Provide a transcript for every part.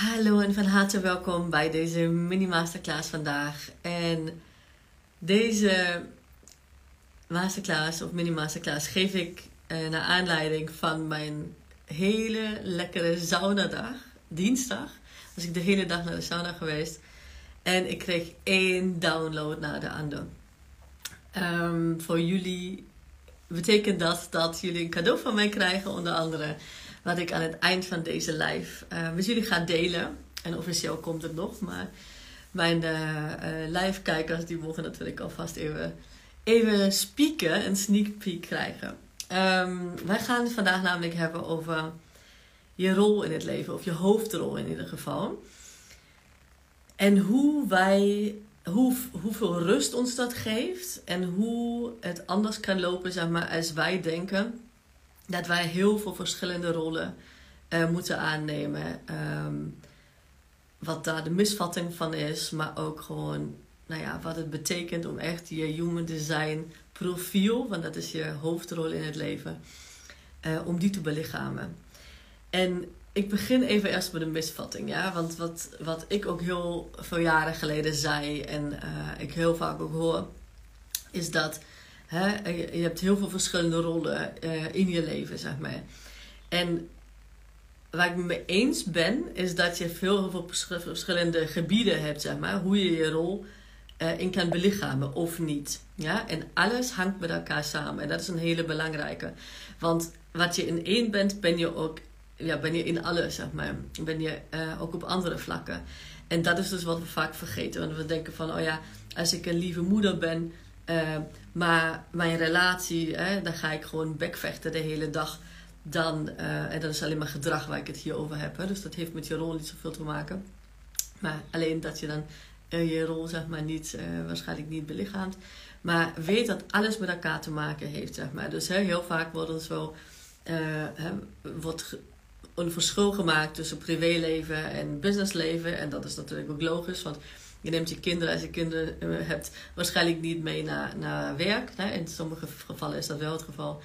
Hallo en van harte welkom bij deze mini masterclass vandaag. En deze masterclass of mini masterclass geef ik uh, naar aanleiding van mijn hele lekkere saunadag, dinsdag. Was ik de hele dag naar de sauna geweest en ik kreeg één download na de ander. Ehm, voor jullie betekent dat dat jullie een cadeau van mij krijgen, onder andere wat ik aan het eind van deze live uh, met jullie ga delen. En officieel komt het nog, maar mijn uh, live kijkers die mogen natuurlijk alvast even, even spieken, een sneak peek krijgen. Um, wij gaan het vandaag namelijk hebben over je rol in het leven, of je hoofdrol in ieder geval. En hoe wij, hoe, hoeveel rust ons dat geeft en hoe het anders kan lopen, zeg maar, als wij denken dat wij heel veel verschillende rollen uh, moeten aannemen. Um, wat daar de misvatting van is, maar ook gewoon nou ja, wat het betekent om echt je human design profiel, want dat is je hoofdrol in het leven, uh, om die te belichamen. En ik begin even eerst met een misvatting, ja, want wat, wat ik ook heel veel jaren geleden zei en uh, ik heel vaak ook hoor, is dat Hè? Je hebt heel veel verschillende rollen uh, in je leven, zeg maar. En waar ik me mee eens ben, is dat je veel, veel verschillende gebieden hebt, zeg maar. Hoe je je rol uh, in kan belichamen of niet. Ja? En alles hangt met elkaar samen. En dat is een hele belangrijke. Want wat je in één bent, ben je ook ja, ben je in alles, zeg maar. Ben je uh, ook op andere vlakken. En dat is dus wat we vaak vergeten. Want we denken van, oh ja, als ik een lieve moeder ben, uh, maar mijn relatie, hè, dan ga ik gewoon bekvechten de hele dag. Dan, uh, en dat is alleen maar gedrag waar ik het hier over heb. Hè. Dus dat heeft met je rol niet zoveel te maken. Maar alleen dat je dan uh, je rol zeg maar niet, waarschijnlijk niet belichaamt. Maar weet dat alles met elkaar te maken heeft, zeg maar. Dus heel vaak wordt er hè, een verschil gemaakt tussen privéleven en businessleven. En dat is natuurlijk ook logisch, want je neemt je kinderen, als je kinderen eh, hebt, waarschijnlijk niet mee naar, naar werk. Hè? In sommige gevallen is dat wel het geval.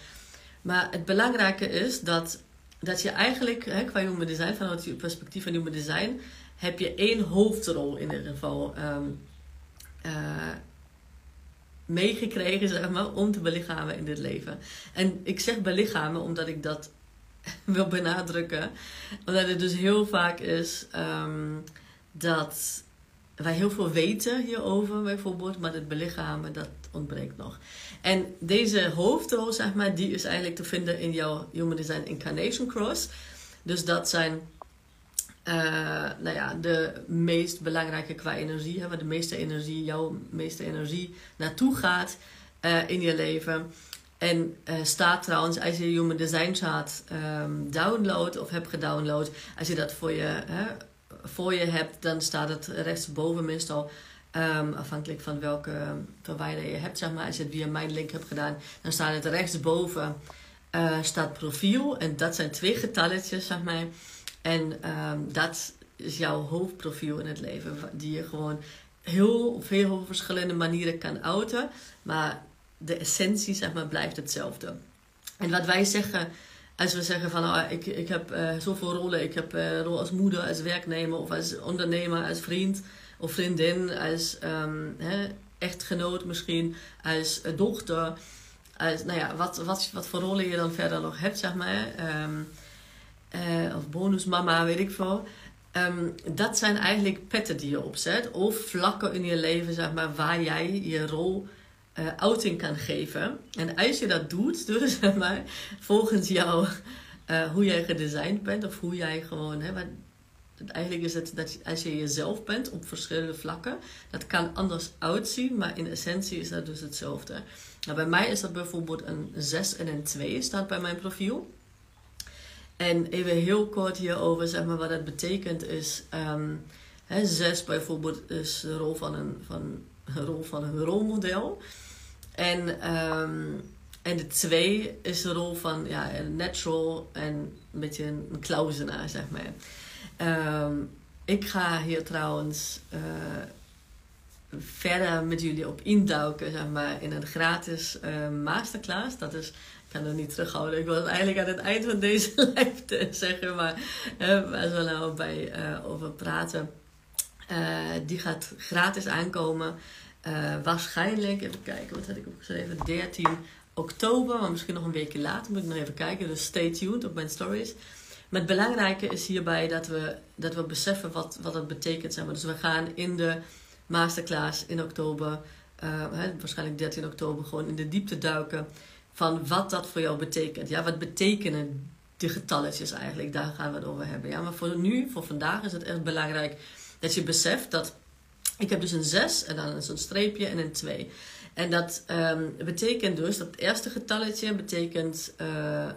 Maar het belangrijke is dat, dat je eigenlijk, hè, qua human design, vanuit je perspectief van human design, heb je één hoofdrol in ieder geval um, uh, meegekregen, zeg maar, om te belichamen in dit leven. En ik zeg belichamen omdat ik dat wil benadrukken. Omdat het dus heel vaak is um, dat wij heel veel weten hierover bijvoorbeeld, maar het belichamen dat ontbreekt nog. En deze hoofdrol, zeg maar, die is eigenlijk te vinden in jouw Human Design Incarnation Cross. Dus dat zijn uh, nou ja, de meest belangrijke qua energie, hè, waar de meeste energie, jouw meeste energie naartoe gaat uh, in je leven. En uh, staat trouwens, als je Human Design Chart um, download of hebt gedownload, als je dat voor je voor je hebt, dan staat het rechtsboven meestal. Um, afhankelijk van welke provider je hebt, zeg maar. Als je het via mijn link hebt gedaan, dan staat het rechtsboven uh, staat profiel. En dat zijn twee getalletjes, zeg maar. En um, dat is jouw hoofdprofiel in het leven. Die je gewoon heel veel verschillende manieren kan outen. Maar de essentie, zeg maar, blijft hetzelfde. En wat wij zeggen als we zeggen van oh, ik, ik heb uh, zoveel rollen. Ik heb uh, rol als moeder, als werknemer of als ondernemer, als vriend of vriendin, als um, hè, echtgenoot misschien, als uh, dochter. Als, nou ja, wat, wat, wat voor rollen je dan verder nog hebt, zeg maar. Um, of bonusmama, weet ik veel. Um, dat zijn eigenlijk petten die je opzet. Of vlakken in je leven, zeg maar, waar jij je rol uh, outing kan geven. En als je dat doet, dus zeg maar, volgens jou, uh, hoe jij gedesigned bent, of hoe jij gewoon, hè, eigenlijk is het dat als je jezelf bent op verschillende vlakken, dat kan anders uitzien, maar in essentie is dat dus hetzelfde. Nou, bij mij is dat bijvoorbeeld een 6 en een 2 staat bij mijn profiel. En even heel kort hierover, zeg maar, wat dat betekent is, um, hè, 6 bijvoorbeeld is de rol van een, van, een rol van een rolmodel. En, um, en de twee is de rol van ja, een natural en een beetje een, een zeg maar. Um, ik ga hier trouwens uh, verder met jullie op induiken, zeg maar, in een gratis uh, masterclass. Dat is kan het niet terughouden. Ik het eigenlijk aan het eind van deze live zeggen, maar uh, waar we nou bij over praten. Die gaat gratis aankomen. Waarschijnlijk, even kijken, wat had ik opgeschreven? 13 oktober, maar misschien nog een weekje later. Moet ik nog even kijken. Dus stay tuned op mijn stories. Maar het belangrijke is hierbij dat we, dat we beseffen wat, wat het betekent. Zeg. Dus we gaan in de masterclass in oktober, waarschijnlijk 13 oktober, gewoon in de diepte duiken van wat dat voor jou betekent. Ja, wat betekenen die getalletjes eigenlijk? Daar gaan we het over hebben. Ja, maar voor nu, voor vandaag, is het echt belangrijk dat je beseft dat ik heb dus een 6 en dan zo'n streepje en een 2. En dat um, betekent dus, dat eerste getalletje betekent, uh,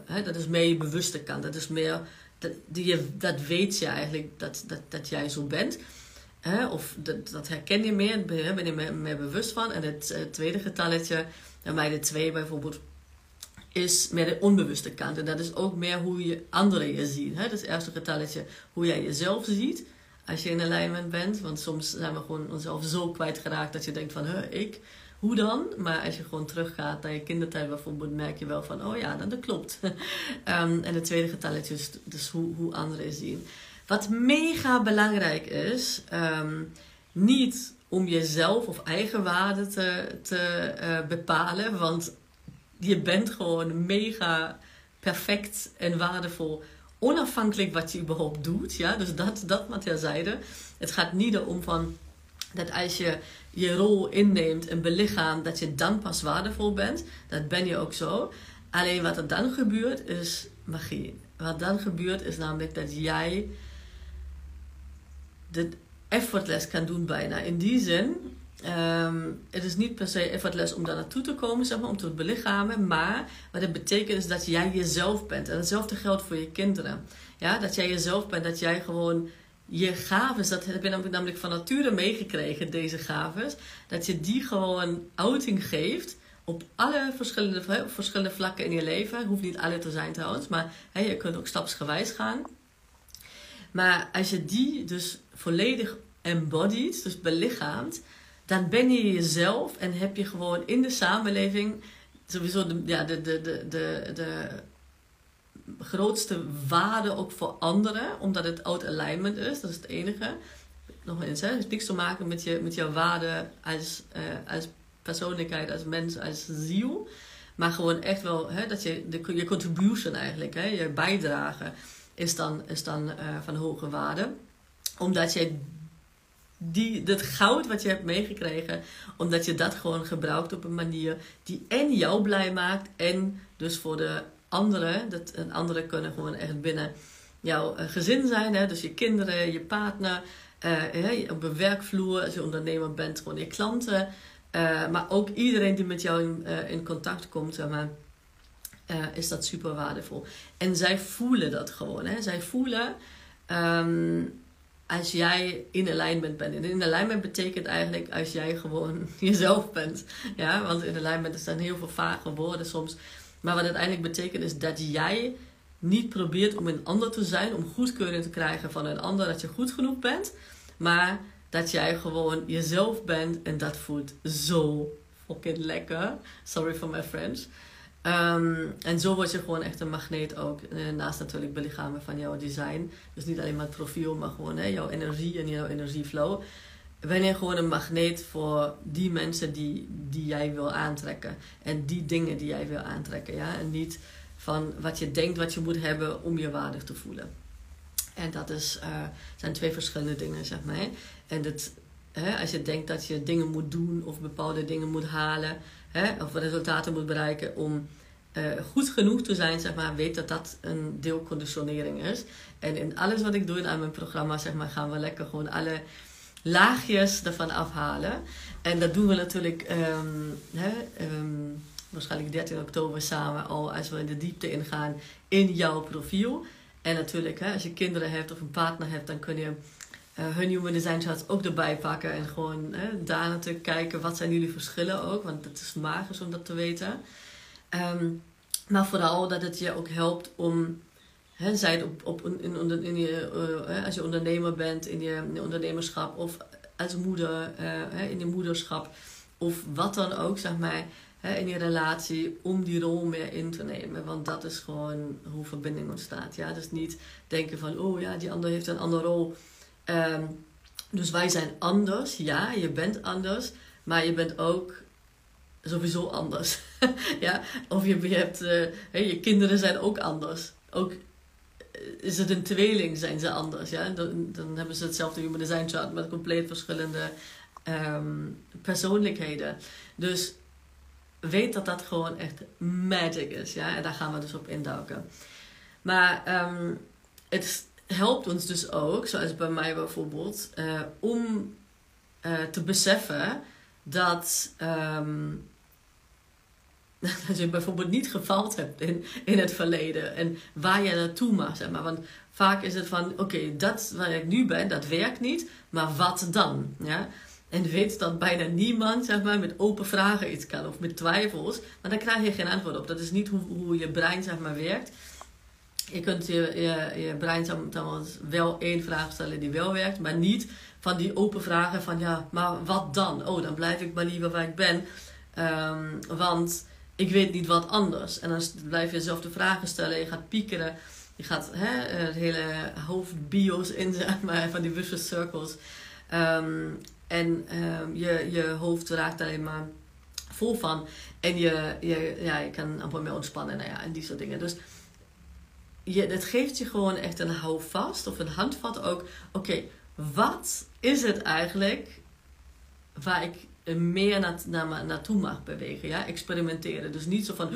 hè, dat is meer je bewuste kant. Dat is meer, dat, die, dat weet je eigenlijk dat, dat, dat jij zo bent. Hè? Of dat, dat herken je meer, ben je meer, meer bewust van. En het tweede getalletje, bij mij de 2 bijvoorbeeld, is meer de onbewuste kant. En dat is ook meer hoe je anderen je zien. Hè? Dat is het eerste getalletje hoe jij jezelf ziet als je in alignment bent. Want soms zijn we gewoon onszelf zo kwijtgeraakt dat je denkt van, huh, ik, hoe dan? Maar als je gewoon teruggaat naar je kindertijd bijvoorbeeld, merk je wel van, oh ja, dat, klopt. um, en het tweede getalletje is dus hoe, hoe anderen zien. Wat mega belangrijk is, um, niet om jezelf of eigen waarde te, te uh, bepalen, want je bent gewoon mega perfect en waardevol. Onafhankelijk wat je überhaupt doet. Ja? Dus dat, dat wat jij zeide. Het gaat niet erom van dat als je je rol inneemt en belichaamt, dat je dan pas waardevol bent. Dat ben je ook zo. Alleen wat er dan gebeurt is magie. Wat dan gebeurt is namelijk dat jij de effortless kan doen bijna. In die zin Um, het is niet per se effortless om daar naartoe te komen, zeg maar, om te belichamen. Maar wat het betekent is dat jij jezelf bent. En hetzelfde geldt voor je kinderen. Ja, dat jij jezelf bent, dat jij gewoon je gaves, dat heb je namelijk van nature meegekregen, deze gaves. Dat je die gewoon outing geeft op alle verschillende, verschillende vlakken in je leven. Hoeft niet alle te zijn trouwens, maar hè, je kunt ook stapsgewijs gaan. Maar als je die dus volledig embodied, dus belichaamt, dan ben je jezelf en heb je gewoon in de samenleving sowieso de, ja, de, de, de, de, de grootste waarde ook voor anderen, omdat het out alignment is. Dat is het enige. Nog eens, hè? het niks te maken met, je, met jouw waarde als, uh, als persoonlijkheid, als mens, als ziel. Maar gewoon echt wel hè, dat je, de, je contribution eigenlijk, hè, je bijdrage, is dan, is dan uh, van hoge waarde. Omdat jij die, dat goud wat je hebt meegekregen, omdat je dat gewoon gebruikt op een manier die en jou blij maakt en dus voor de anderen, dat en anderen kunnen gewoon echt binnen jouw eh, gezin zijn, hè, dus je kinderen, je partner, uh, op een werkvloer, als je ondernemer bent, gewoon je klanten, uh, maar ook iedereen die met jou in, in contact komt, zeg maar, is dat super waardevol. En zij voelen dat gewoon, hè. zij voelen. Um, als jij in alignment bent. En in alignment betekent eigenlijk als jij gewoon jezelf bent. Ja, want in alignment er heel veel vage woorden soms. Maar wat het eigenlijk betekent is dat jij niet probeert om een ander te zijn, om goedkeuring te krijgen van een ander dat je goed genoeg bent. Maar dat jij gewoon jezelf bent en dat voelt zo fucking lekker. Sorry for my French. Um, en zo word je gewoon echt een magneet ook. Eh, naast natuurlijk belichamen van jouw design. Dus niet alleen maar het profiel, maar gewoon hè, jouw energie en jouw energieflow. Ben je gewoon een magneet voor die mensen die, die jij wil aantrekken. En die dingen die jij wil aantrekken. Ja? En niet van wat je denkt wat je moet hebben om je waardig te voelen. En dat is, uh, zijn twee verschillende dingen, zeg maar. En dat, hè, als je denkt dat je dingen moet doen of bepaalde dingen moet halen hè, of resultaten moet bereiken om uh, goed genoeg te zijn, zeg maar, weet dat dat een deel conditionering is. En in alles wat ik doe in mijn programma, zeg maar, gaan we lekker gewoon alle laagjes ervan afhalen. En dat doen we natuurlijk um, hè, um, waarschijnlijk 13 oktober samen al als we in de diepte ingaan in jouw profiel. En natuurlijk, hè, als je kinderen hebt of een partner hebt, dan kun je hun human design charts ook erbij pakken. En gewoon daar natuurlijk kijken wat zijn jullie verschillen ook. Want het is magisch om dat te weten. Um, maar vooral dat het je ook helpt om, hè, zij het op, op, in, in je, uh, als je ondernemer bent, in je, in ondernemerschap of als moeder, in je moederschap of wat dan ook, zeg maar. in je relatie om die rol meer in te nemen. Want dat is gewoon hoe verbinding ontstaat. Ja? Dus niet denken van, oh ja, die ander heeft een andere rol. Ehm, dus wij zijn anders. Ja, je bent anders. Maar je bent ook sowieso anders. ja? Of je, hebt, uh, je kinderen zijn ook anders. Ook eh, is het een tweeling, zijn ze anders. Ja? Dan, dan hebben ze hetzelfde human design chart met compleet verschillende um, persoonlijkheden. Dus weet dat dat gewoon echt magic is. Ja? En daar gaan we dus op induiken. Maar um, het helpt ons dus ook, zoals bij mij bijvoorbeeld, uh, om uh, te beseffen dat, um, dat je bijvoorbeeld niet gefaald hebt in, in het verleden en waar je naartoe mag. Zeg maar. Want vaak is het van: oké, dat waar ik nu ben, dat werkt niet, maar wat dan? Ja? En weet dat bijna niemand zeg maar, met open vragen iets kan of met twijfels, maar dan krijg je geen antwoord op. Dat is niet hoe, hoe je brein zeg maar, werkt. Je kunt je, je, brein dan wel één vraag stellen die wel werkt, maar niet van die open vragen van ja, maar wat dan? Oh, dan blijf ik maar liever waar ik ben. Um, want ik weet niet wat anders. En dan blijf je jezelf de vragen stellen, je gaat piekeren. Je gaat hè, het hele hoofdbios in, zeg maar, van die vicious circles. Um, en um, je, je hoofd raakt alleen maar vol van. En je, je, ja, je kan amper meer ontspannen nou ja, en die soort dingen. Dus je, het geeft je gewoon echt een houvast of een handvat ook. Oké, wat is het eigenlijk waar ik meer na, naar, naartoe mag bewegen? Ja? Experimenteren. Dus niet zo van,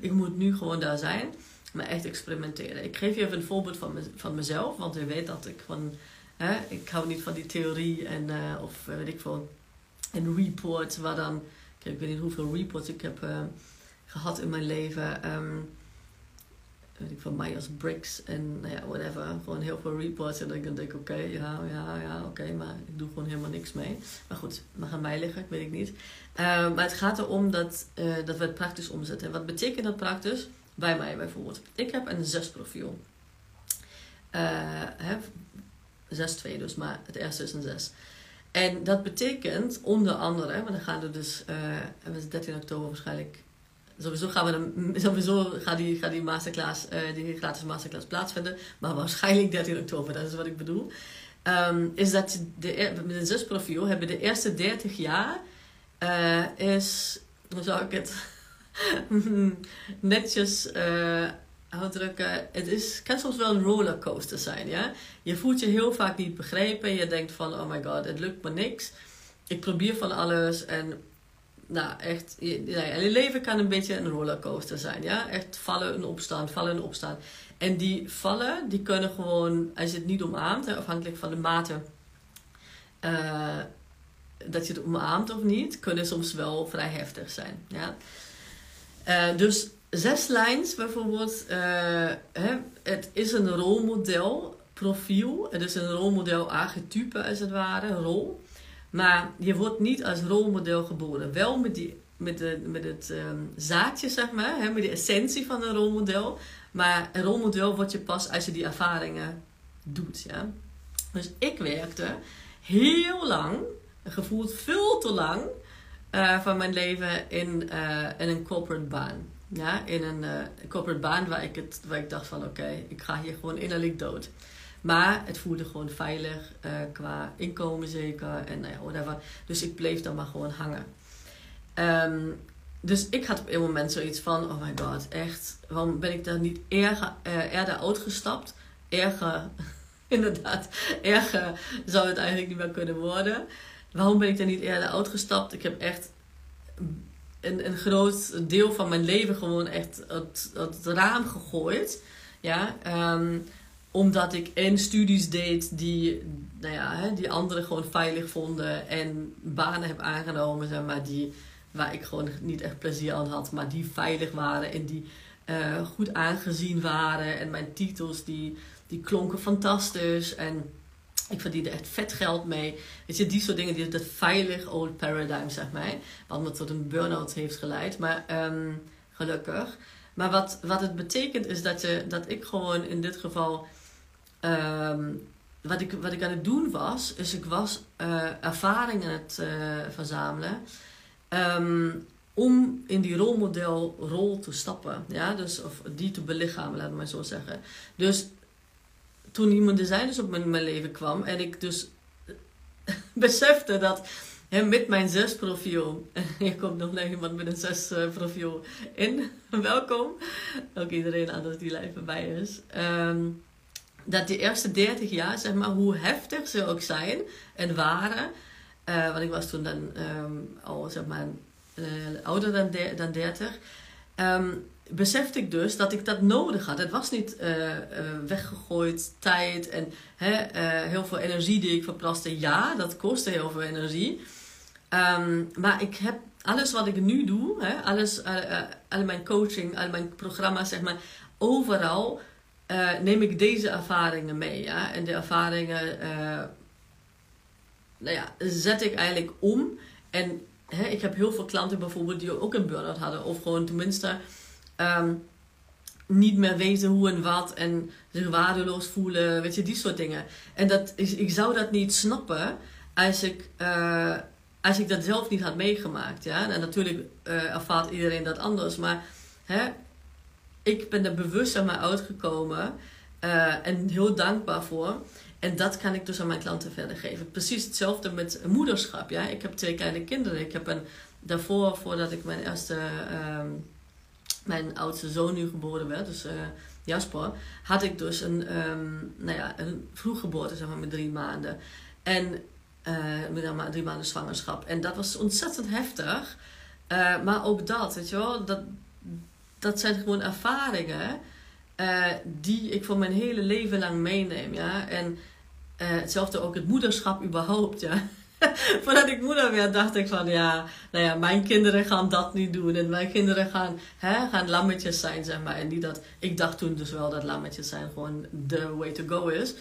ik moet nu gewoon daar zijn. Maar echt experimenteren. Ik geef je even een voorbeeld van, me, van mezelf. Want je weet dat ik van Hè? Ik hou niet van die theorie en, uh, of uh, weet ik veel, een report waar dan, ik weet niet hoeveel reports ik heb uh, gehad in mijn leven. Um, weet ik van Myers-Briggs en nou ja, whatever. Gewoon heel veel reports. En dan denk ik, oké, ja, ja, ja, oké, maar ik doe gewoon helemaal niks mee. Maar goed, mag aan mij liggen, weet ik niet. Uh, maar het gaat erom dat, uh, dat we het praktisch omzetten. En wat betekent dat praktisch? Bij mij bijvoorbeeld. Ik heb een zes profiel. Uh, hè, 6-2 dus, maar het eerste is een 6. En dat betekent onder andere, maar dan gaan we dus, uh, 13 oktober waarschijnlijk, sowieso gaan we gaat die, gaat die masterclass, uh, die gratis masterclass plaatsvinden, maar waarschijnlijk 13 oktober, dat is wat ik bedoel. Um, is dat de, met een zusprofiel hebben de eerste 30 jaar uh, is, hoe zou ik het netjes uh, uitdrukken. Het is, kan soms wel een rollercoaster zijn. Ja? Je voelt je heel vaak niet begrepen. Je denkt van, oh my god, het lukt me niks. Ik probeer van alles. En nou, echt, je, je leven kan een beetje een rollercoaster zijn. Ja? Echt vallen en opstaan, vallen en opstaan. En die vallen, die kunnen gewoon, als je het niet omarmt, afhankelijk van de mate uh, dat je het omarmt of niet, kunnen soms wel vrij heftig zijn. Ja? Uh, dus zes lijns bijvoorbeeld. Uh, hè, het is een rolmodel profiel. Het is een rolmodel archetype als het ware, rol. Maar je wordt niet als rolmodel geboren. Wel met, die, met, de, met het um, zaadje, zeg maar. Hè, met de essentie van een rolmodel. Maar een rolmodel word je pas als je die ervaringen doet. Ja? Dus ik werkte heel lang, gevoeld veel te lang, uh, van mijn leven in, uh, in een corporate baan. Ja, in een uh, corporate baan waar ik, het, waar ik dacht van oké, ik ga hier gewoon innerlijk dood. Maar het voelde gewoon veilig uh, qua inkomen zeker en nou whatever. Dus ik bleef dan maar gewoon hangen. Um, dus ik had op een moment zoiets van, oh my god, echt, waarom ben ik daar niet erger, uh, eerder uitgestapt? Erger, inderdaad, erger zou het eigenlijk niet meer kunnen worden. Waarom ben ik daar niet eerder uitgestapt? Ik heb echt een, een groot deel van mijn leven gewoon echt het, het raam gegooid. Ja, um, omdat ik en studies deed die, nou ja, hè, die anderen gewoon veilig vonden. En banen heb aangenomen, zeg maar, die, waar ik gewoon niet echt plezier aan had. Maar die veilig waren en die uh, goed aangezien waren. En mijn titels die, die klonken fantastisch. En ik verdiende echt vet geld mee. Weet je, die soort dingen, die, dat veilig old paradigm, zeg maar. Wat me tot een burn-out heeft geleid. Maar um, gelukkig. Maar wat, wat het betekent is dat, je, dat ik gewoon in dit geval... Um, wat, ik, wat ik aan het doen was, is ik was uh, ervaring aan het uh, verzamelen. Um, om in die rolmodelrol te stappen. Ja? Dus, of die te belichamen, laat maar zo zeggen. Dus toen iemand designers op mijn, mijn leven kwam en ik dus besefte dat met mijn zes profiel, hier komt nog iemand met een zes profiel in, welkom, ook iedereen anders die live bij is. Ehm, dat die eerste 30 jaar, zeg maar, hoe heftig ze ook zijn en waren. Uh, want ik was toen dan um, al, zeg maar, uh, ouder dan, de, dan 30. Um, besefte ik dus dat ik dat nodig had. Het was niet uh, weggegooid tijd en hè, heel veel energie die ik verpraste. Ja, dat kostte heel veel energie. Um, maar ik heb alles wat ik nu doe, hè, alles, al mijn coaching, al mijn programma's, zeg maar, overal neem ik deze ervaringen mee. Ja? En de ervaringen nou ja, zet ik eigenlijk om. En hè, ik heb heel veel klanten bijvoorbeeld die ook een burn-out hadden. Of gewoon tenminste um, niet meer weten hoe en wat. En zich waardeloos voelen. Weet je, die soort dingen. En dat is, ik zou dat niet snappen als ik, uh, als ik dat zelf niet had meegemaakt. Ja? En natuurlijk ervaart iedereen dat anders. Maar hè, ik ben er bewust aan mij uitgekomen. Uh, en heel dankbaar voor. En dat kan ik dus aan mijn klanten verder geven. Precies hetzelfde met moederschap. Ja? Ik heb twee kleine kinderen. Ik heb een, daarvoor, voordat ik mijn eerste, um, mijn oudste zoon nu geboren werd, dus uh, Jasper, had ik dus een, um, nou ja, een vroeggeboorte, zeg maar, met drie maanden. En uh, met drie maanden zwangerschap. En dat was ontzettend heftig. Maar ook dat, weet je wel, dat, dat zijn gewoon ervaringen uh, die ik voor mijn hele leven lang meeneem. Ja? En uh, hetzelfde ook het moederschap überhaupt. Ja? Voordat ik moeder werd, dacht ik van ja, nou ja, mijn kinderen gaan dat niet doen. En mijn kinderen gaan, hè, gaan lammetjes zijn, zeg maar. En niet dat, ik dacht toen dus wel dat lammetjes zijn gewoon the way to go is.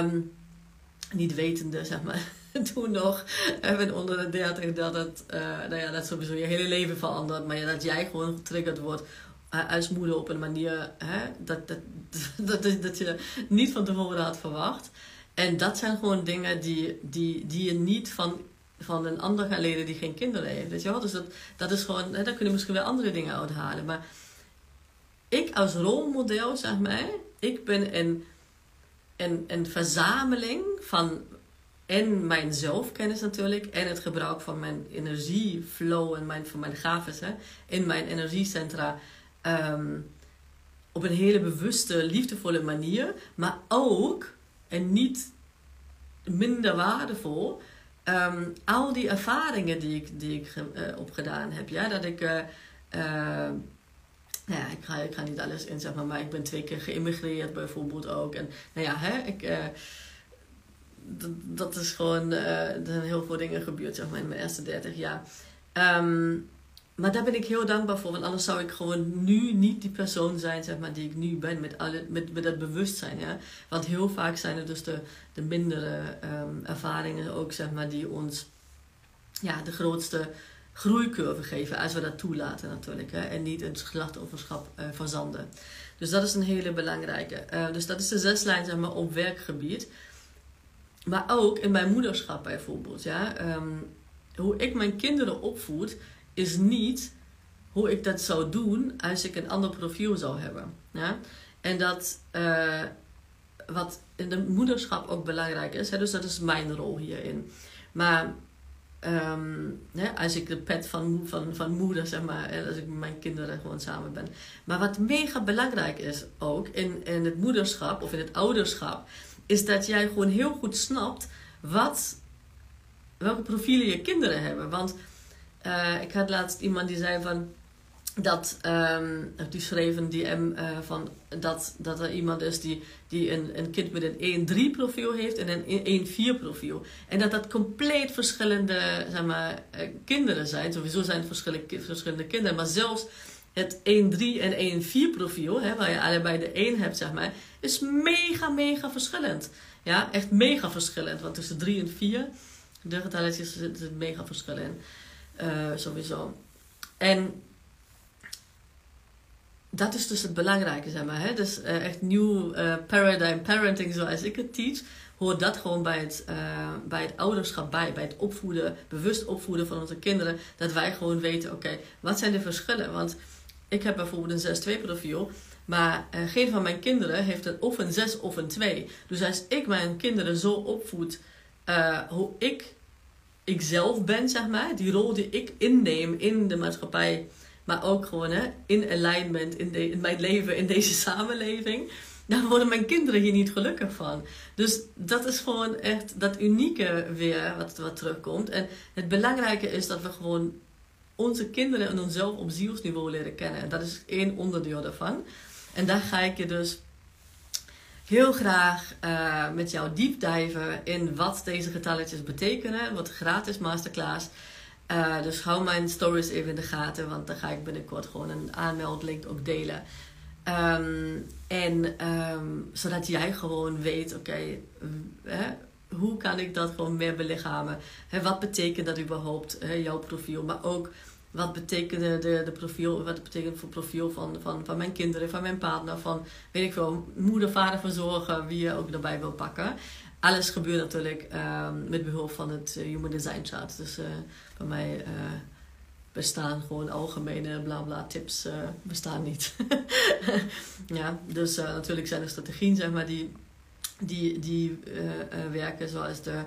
Um, niet wetende, zeg maar, toen nog, even onder de 30, dat het, uh, nou ja, dat sowieso je hele leven verandert. Maar ja, dat jij gewoon getriggerd wordt als moeder op een manier hè, dat, dat, dat, dat je niet van tevoren had verwacht. En dat zijn gewoon dingen die, die, die je niet van, van een ander gaan leren die geen kinderen heeft. Weet je? Dus dat, dat is gewoon, hè, daar kun je misschien wel andere dingen uithalen. Maar ik als rolmodel, zeg maar, ik ben een, een, een verzameling van en mijn zelfkennis natuurlijk en het gebruik van mijn energieflow en mijn, van mijn gaves in mijn energiecentra um, op een hele bewuste, liefdevolle manier, maar ook, en niet minder waardevol, um, al die ervaringen die ik, die ik uh, opgedaan heb. Ja? Dat ik, uh, uh, nou ja, ik ga, ik ga niet alles in, zeg maar, maar ik ben twee keer geïmmigreerd bijvoorbeeld ook. En nou ja, hè, ik, dat is gewoon, er zijn heel veel dingen gebeurd, zeg maar, in mijn eerste 30 jaar. Um, maar daar ben ik heel dankbaar voor. Want anders zou ik gewoon nu niet die persoon zijn zeg maar, die ik nu ben. Met, alle, met, met dat bewustzijn. Ja? Want heel vaak zijn het dus de, de mindere um, ervaringen ook zeg maar, die ons ja, de grootste groeicurve geven. Als we dat toelaten natuurlijk. Hè? En niet het slachtoverschap uh, verzanden. Dus dat is een hele belangrijke. Uh, dus dat is de zeslijn zeg maar, op werkgebied. Maar ook in mijn moederschap bijvoorbeeld. Ja? Um, hoe ik mijn kinderen opvoed is niet hoe ik dat zou doen als ik een ander profiel zou hebben. Ja? En dat uh, wat in de moederschap ook belangrijk is, hè, dus dat is mijn rol hierin. Maar um, hè, als ik de pet van, van, van moeder, zeg maar, als ik met mijn kinderen gewoon samen ben. Maar wat mega belangrijk is ook in, in het moederschap of in het ouderschap, is dat jij gewoon heel goed snapt wat, welke profielen je kinderen hebben. Want uh, ik had laatst iemand die zei van dat, um, die schreef een DM uh, van dat, dat er iemand is die, die een, een kind met een 1-3 profiel heeft en een 1-4 profiel. En dat dat compleet verschillende zeg maar, uh, kinderen zijn. Sowieso zijn het verschillende, verschillende kinderen, maar zelfs het 1-3 en 1-4 profiel, hè, waar je allebei de 1 hebt, zeg maar, is mega, mega verschillend. Ja, echt mega verschillend. Want tussen 3 en 4, de getalletjes, zit het mega verschil in. Uh, sowieso. En dat is dus het belangrijke, zeg maar. Hè? Dus uh, echt nieuw uh, paradigm parenting, zoals ik het teach, hoort dat gewoon bij het, bij het ouderschap bij. Bij het opvoeden, bewust opvoeden van onze kinderen. Dat wij gewoon weten, oké, wat zijn de verschillen? Want ik heb bijvoorbeeld een 6-2 profiel. Maar geen van mijn kinderen heeft een of een 6 of een 2. Dus als ik mijn kinderen zo opvoed hoe ik, ik zelf ben, zeg maar. Die rol die ik inneem in de maatschappij maar ook gewoon hè, in alignment in, de, in mijn leven, in deze samenleving. Dan worden mijn kinderen hier niet gelukkig van. Dus dat is gewoon echt dat unieke weer wat, wat terugkomt. En het belangrijke is dat we gewoon onze kinderen en onszelf op zielsniveau leren kennen. En dat is één onderdeel daarvan. En daar ga ik je dus heel graag uh, met jou diep diven in wat deze getalletjes betekenen. Wat gratis masterclass. Uh, dus hou mijn stories even in de gaten, want dan ga ik binnenkort gewoon een aanmeldlink ook delen. Um, en um, zodat jij gewoon weet, oké, okay, hoe kan ik dat gewoon meer belichamen? Hè, wat betekent dat überhaupt, jouw profiel? Maar ook, wat betekent de, de profiel, wat betekent voor profiel van, van, van mijn kinderen, van mijn partner, van, weet ik veel, moeder, vader verzorgen, wie je ook erbij wil pakken alles gebeurt natuurlijk um, met behulp van het uh, Human Design Chart. Dus uh, bij mij uh, bestaan gewoon algemene bla bla tips bestaan niet. ja, dus natuurlijk zijn er strategieën zeg maar, die, die, die werken zoals de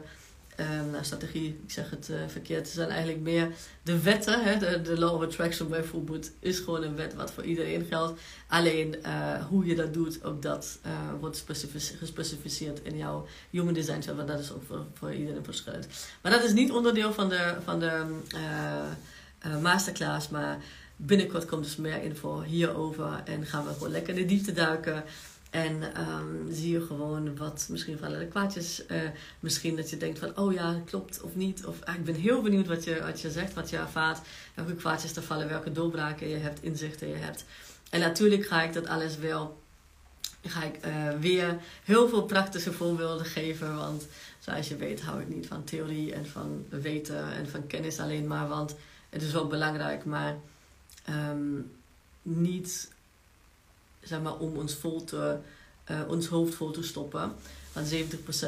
um, nou, strategie, ik zeg het uh, verkeerd, zijn eigenlijk meer de wetten. Hè? De, de Law of Attraction bijvoorbeeld is gewoon een wet wat voor iedereen geldt. Alleen uh, hoe je dat doet, ook dat uh, wordt gespecificeerd in jouw Human Design want dat is ook voor, voor iedereen verschillend. Maar dat is niet onderdeel van de, van de masterclass, maar binnenkort komt dus meer info hierover en gaan we gewoon lekker in de diepte duiken. En um, zie je gewoon wat misschien vallen de kwaadjes. Uh, misschien dat je denkt van, oh ja, klopt of niet. Of ah, ik ben heel benieuwd wat je, wat je zegt, wat je ervaart. Welke kwaadjes er vallen, welke doorbraken je hebt, inzichten je hebt. En natuurlijk ga ik dat alles wel, ga ik uh, weer heel veel praktische voorbeelden geven. Want zoals je weet hou ik niet van theorie en van weten en van kennis alleen maar. Want het is wel belangrijk, maar um, niet zeg maar, om ons, vol te, uh, ons hoofd vol te stoppen. Want 70%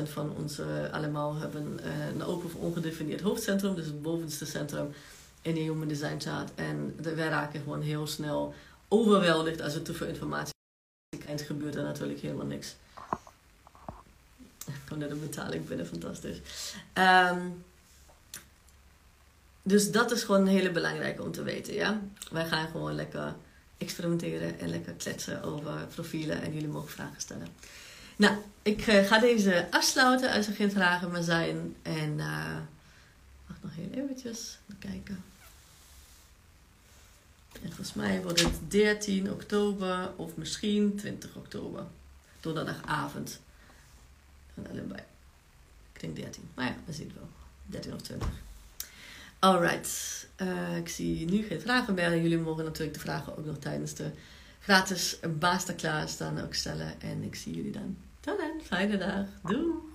van ons uh, allemaal hebben uh, een open of ongedefinieerd hoofdcentrum, dus het bovenste centrum in de Human Design Chart. En wij raken gewoon heel snel overweldigd als er te veel informatie. En gebeurt er natuurlijk helemaal niks. Ik kom net betaling binnen, fantastisch. Um, dus dat is gewoon een hele belangrijke om te weten, ja. Wij gaan gewoon lekker experimenteren en lekker kletsen over profielen en jullie mogen vragen stellen. Nou, ik uh, ga deze afsluiten als er geen vragen meer zijn. En uh, wacht nog heel eventjes. Even kijken. En volgens mij wordt het 13 oktober of misschien 20 oktober. Donderdagavond. Van allebei. Ik denk 13. Maar ja, we zien het wel. 13 of 20. Alright. Uh, ik zie nu geen vragen meer. Jullie mogen natuurlijk de vragen ook nog tijdens de gratis masterclass dan ook stellen. En ik zie jullie dan. Tot dan. Fijne dag. Doei.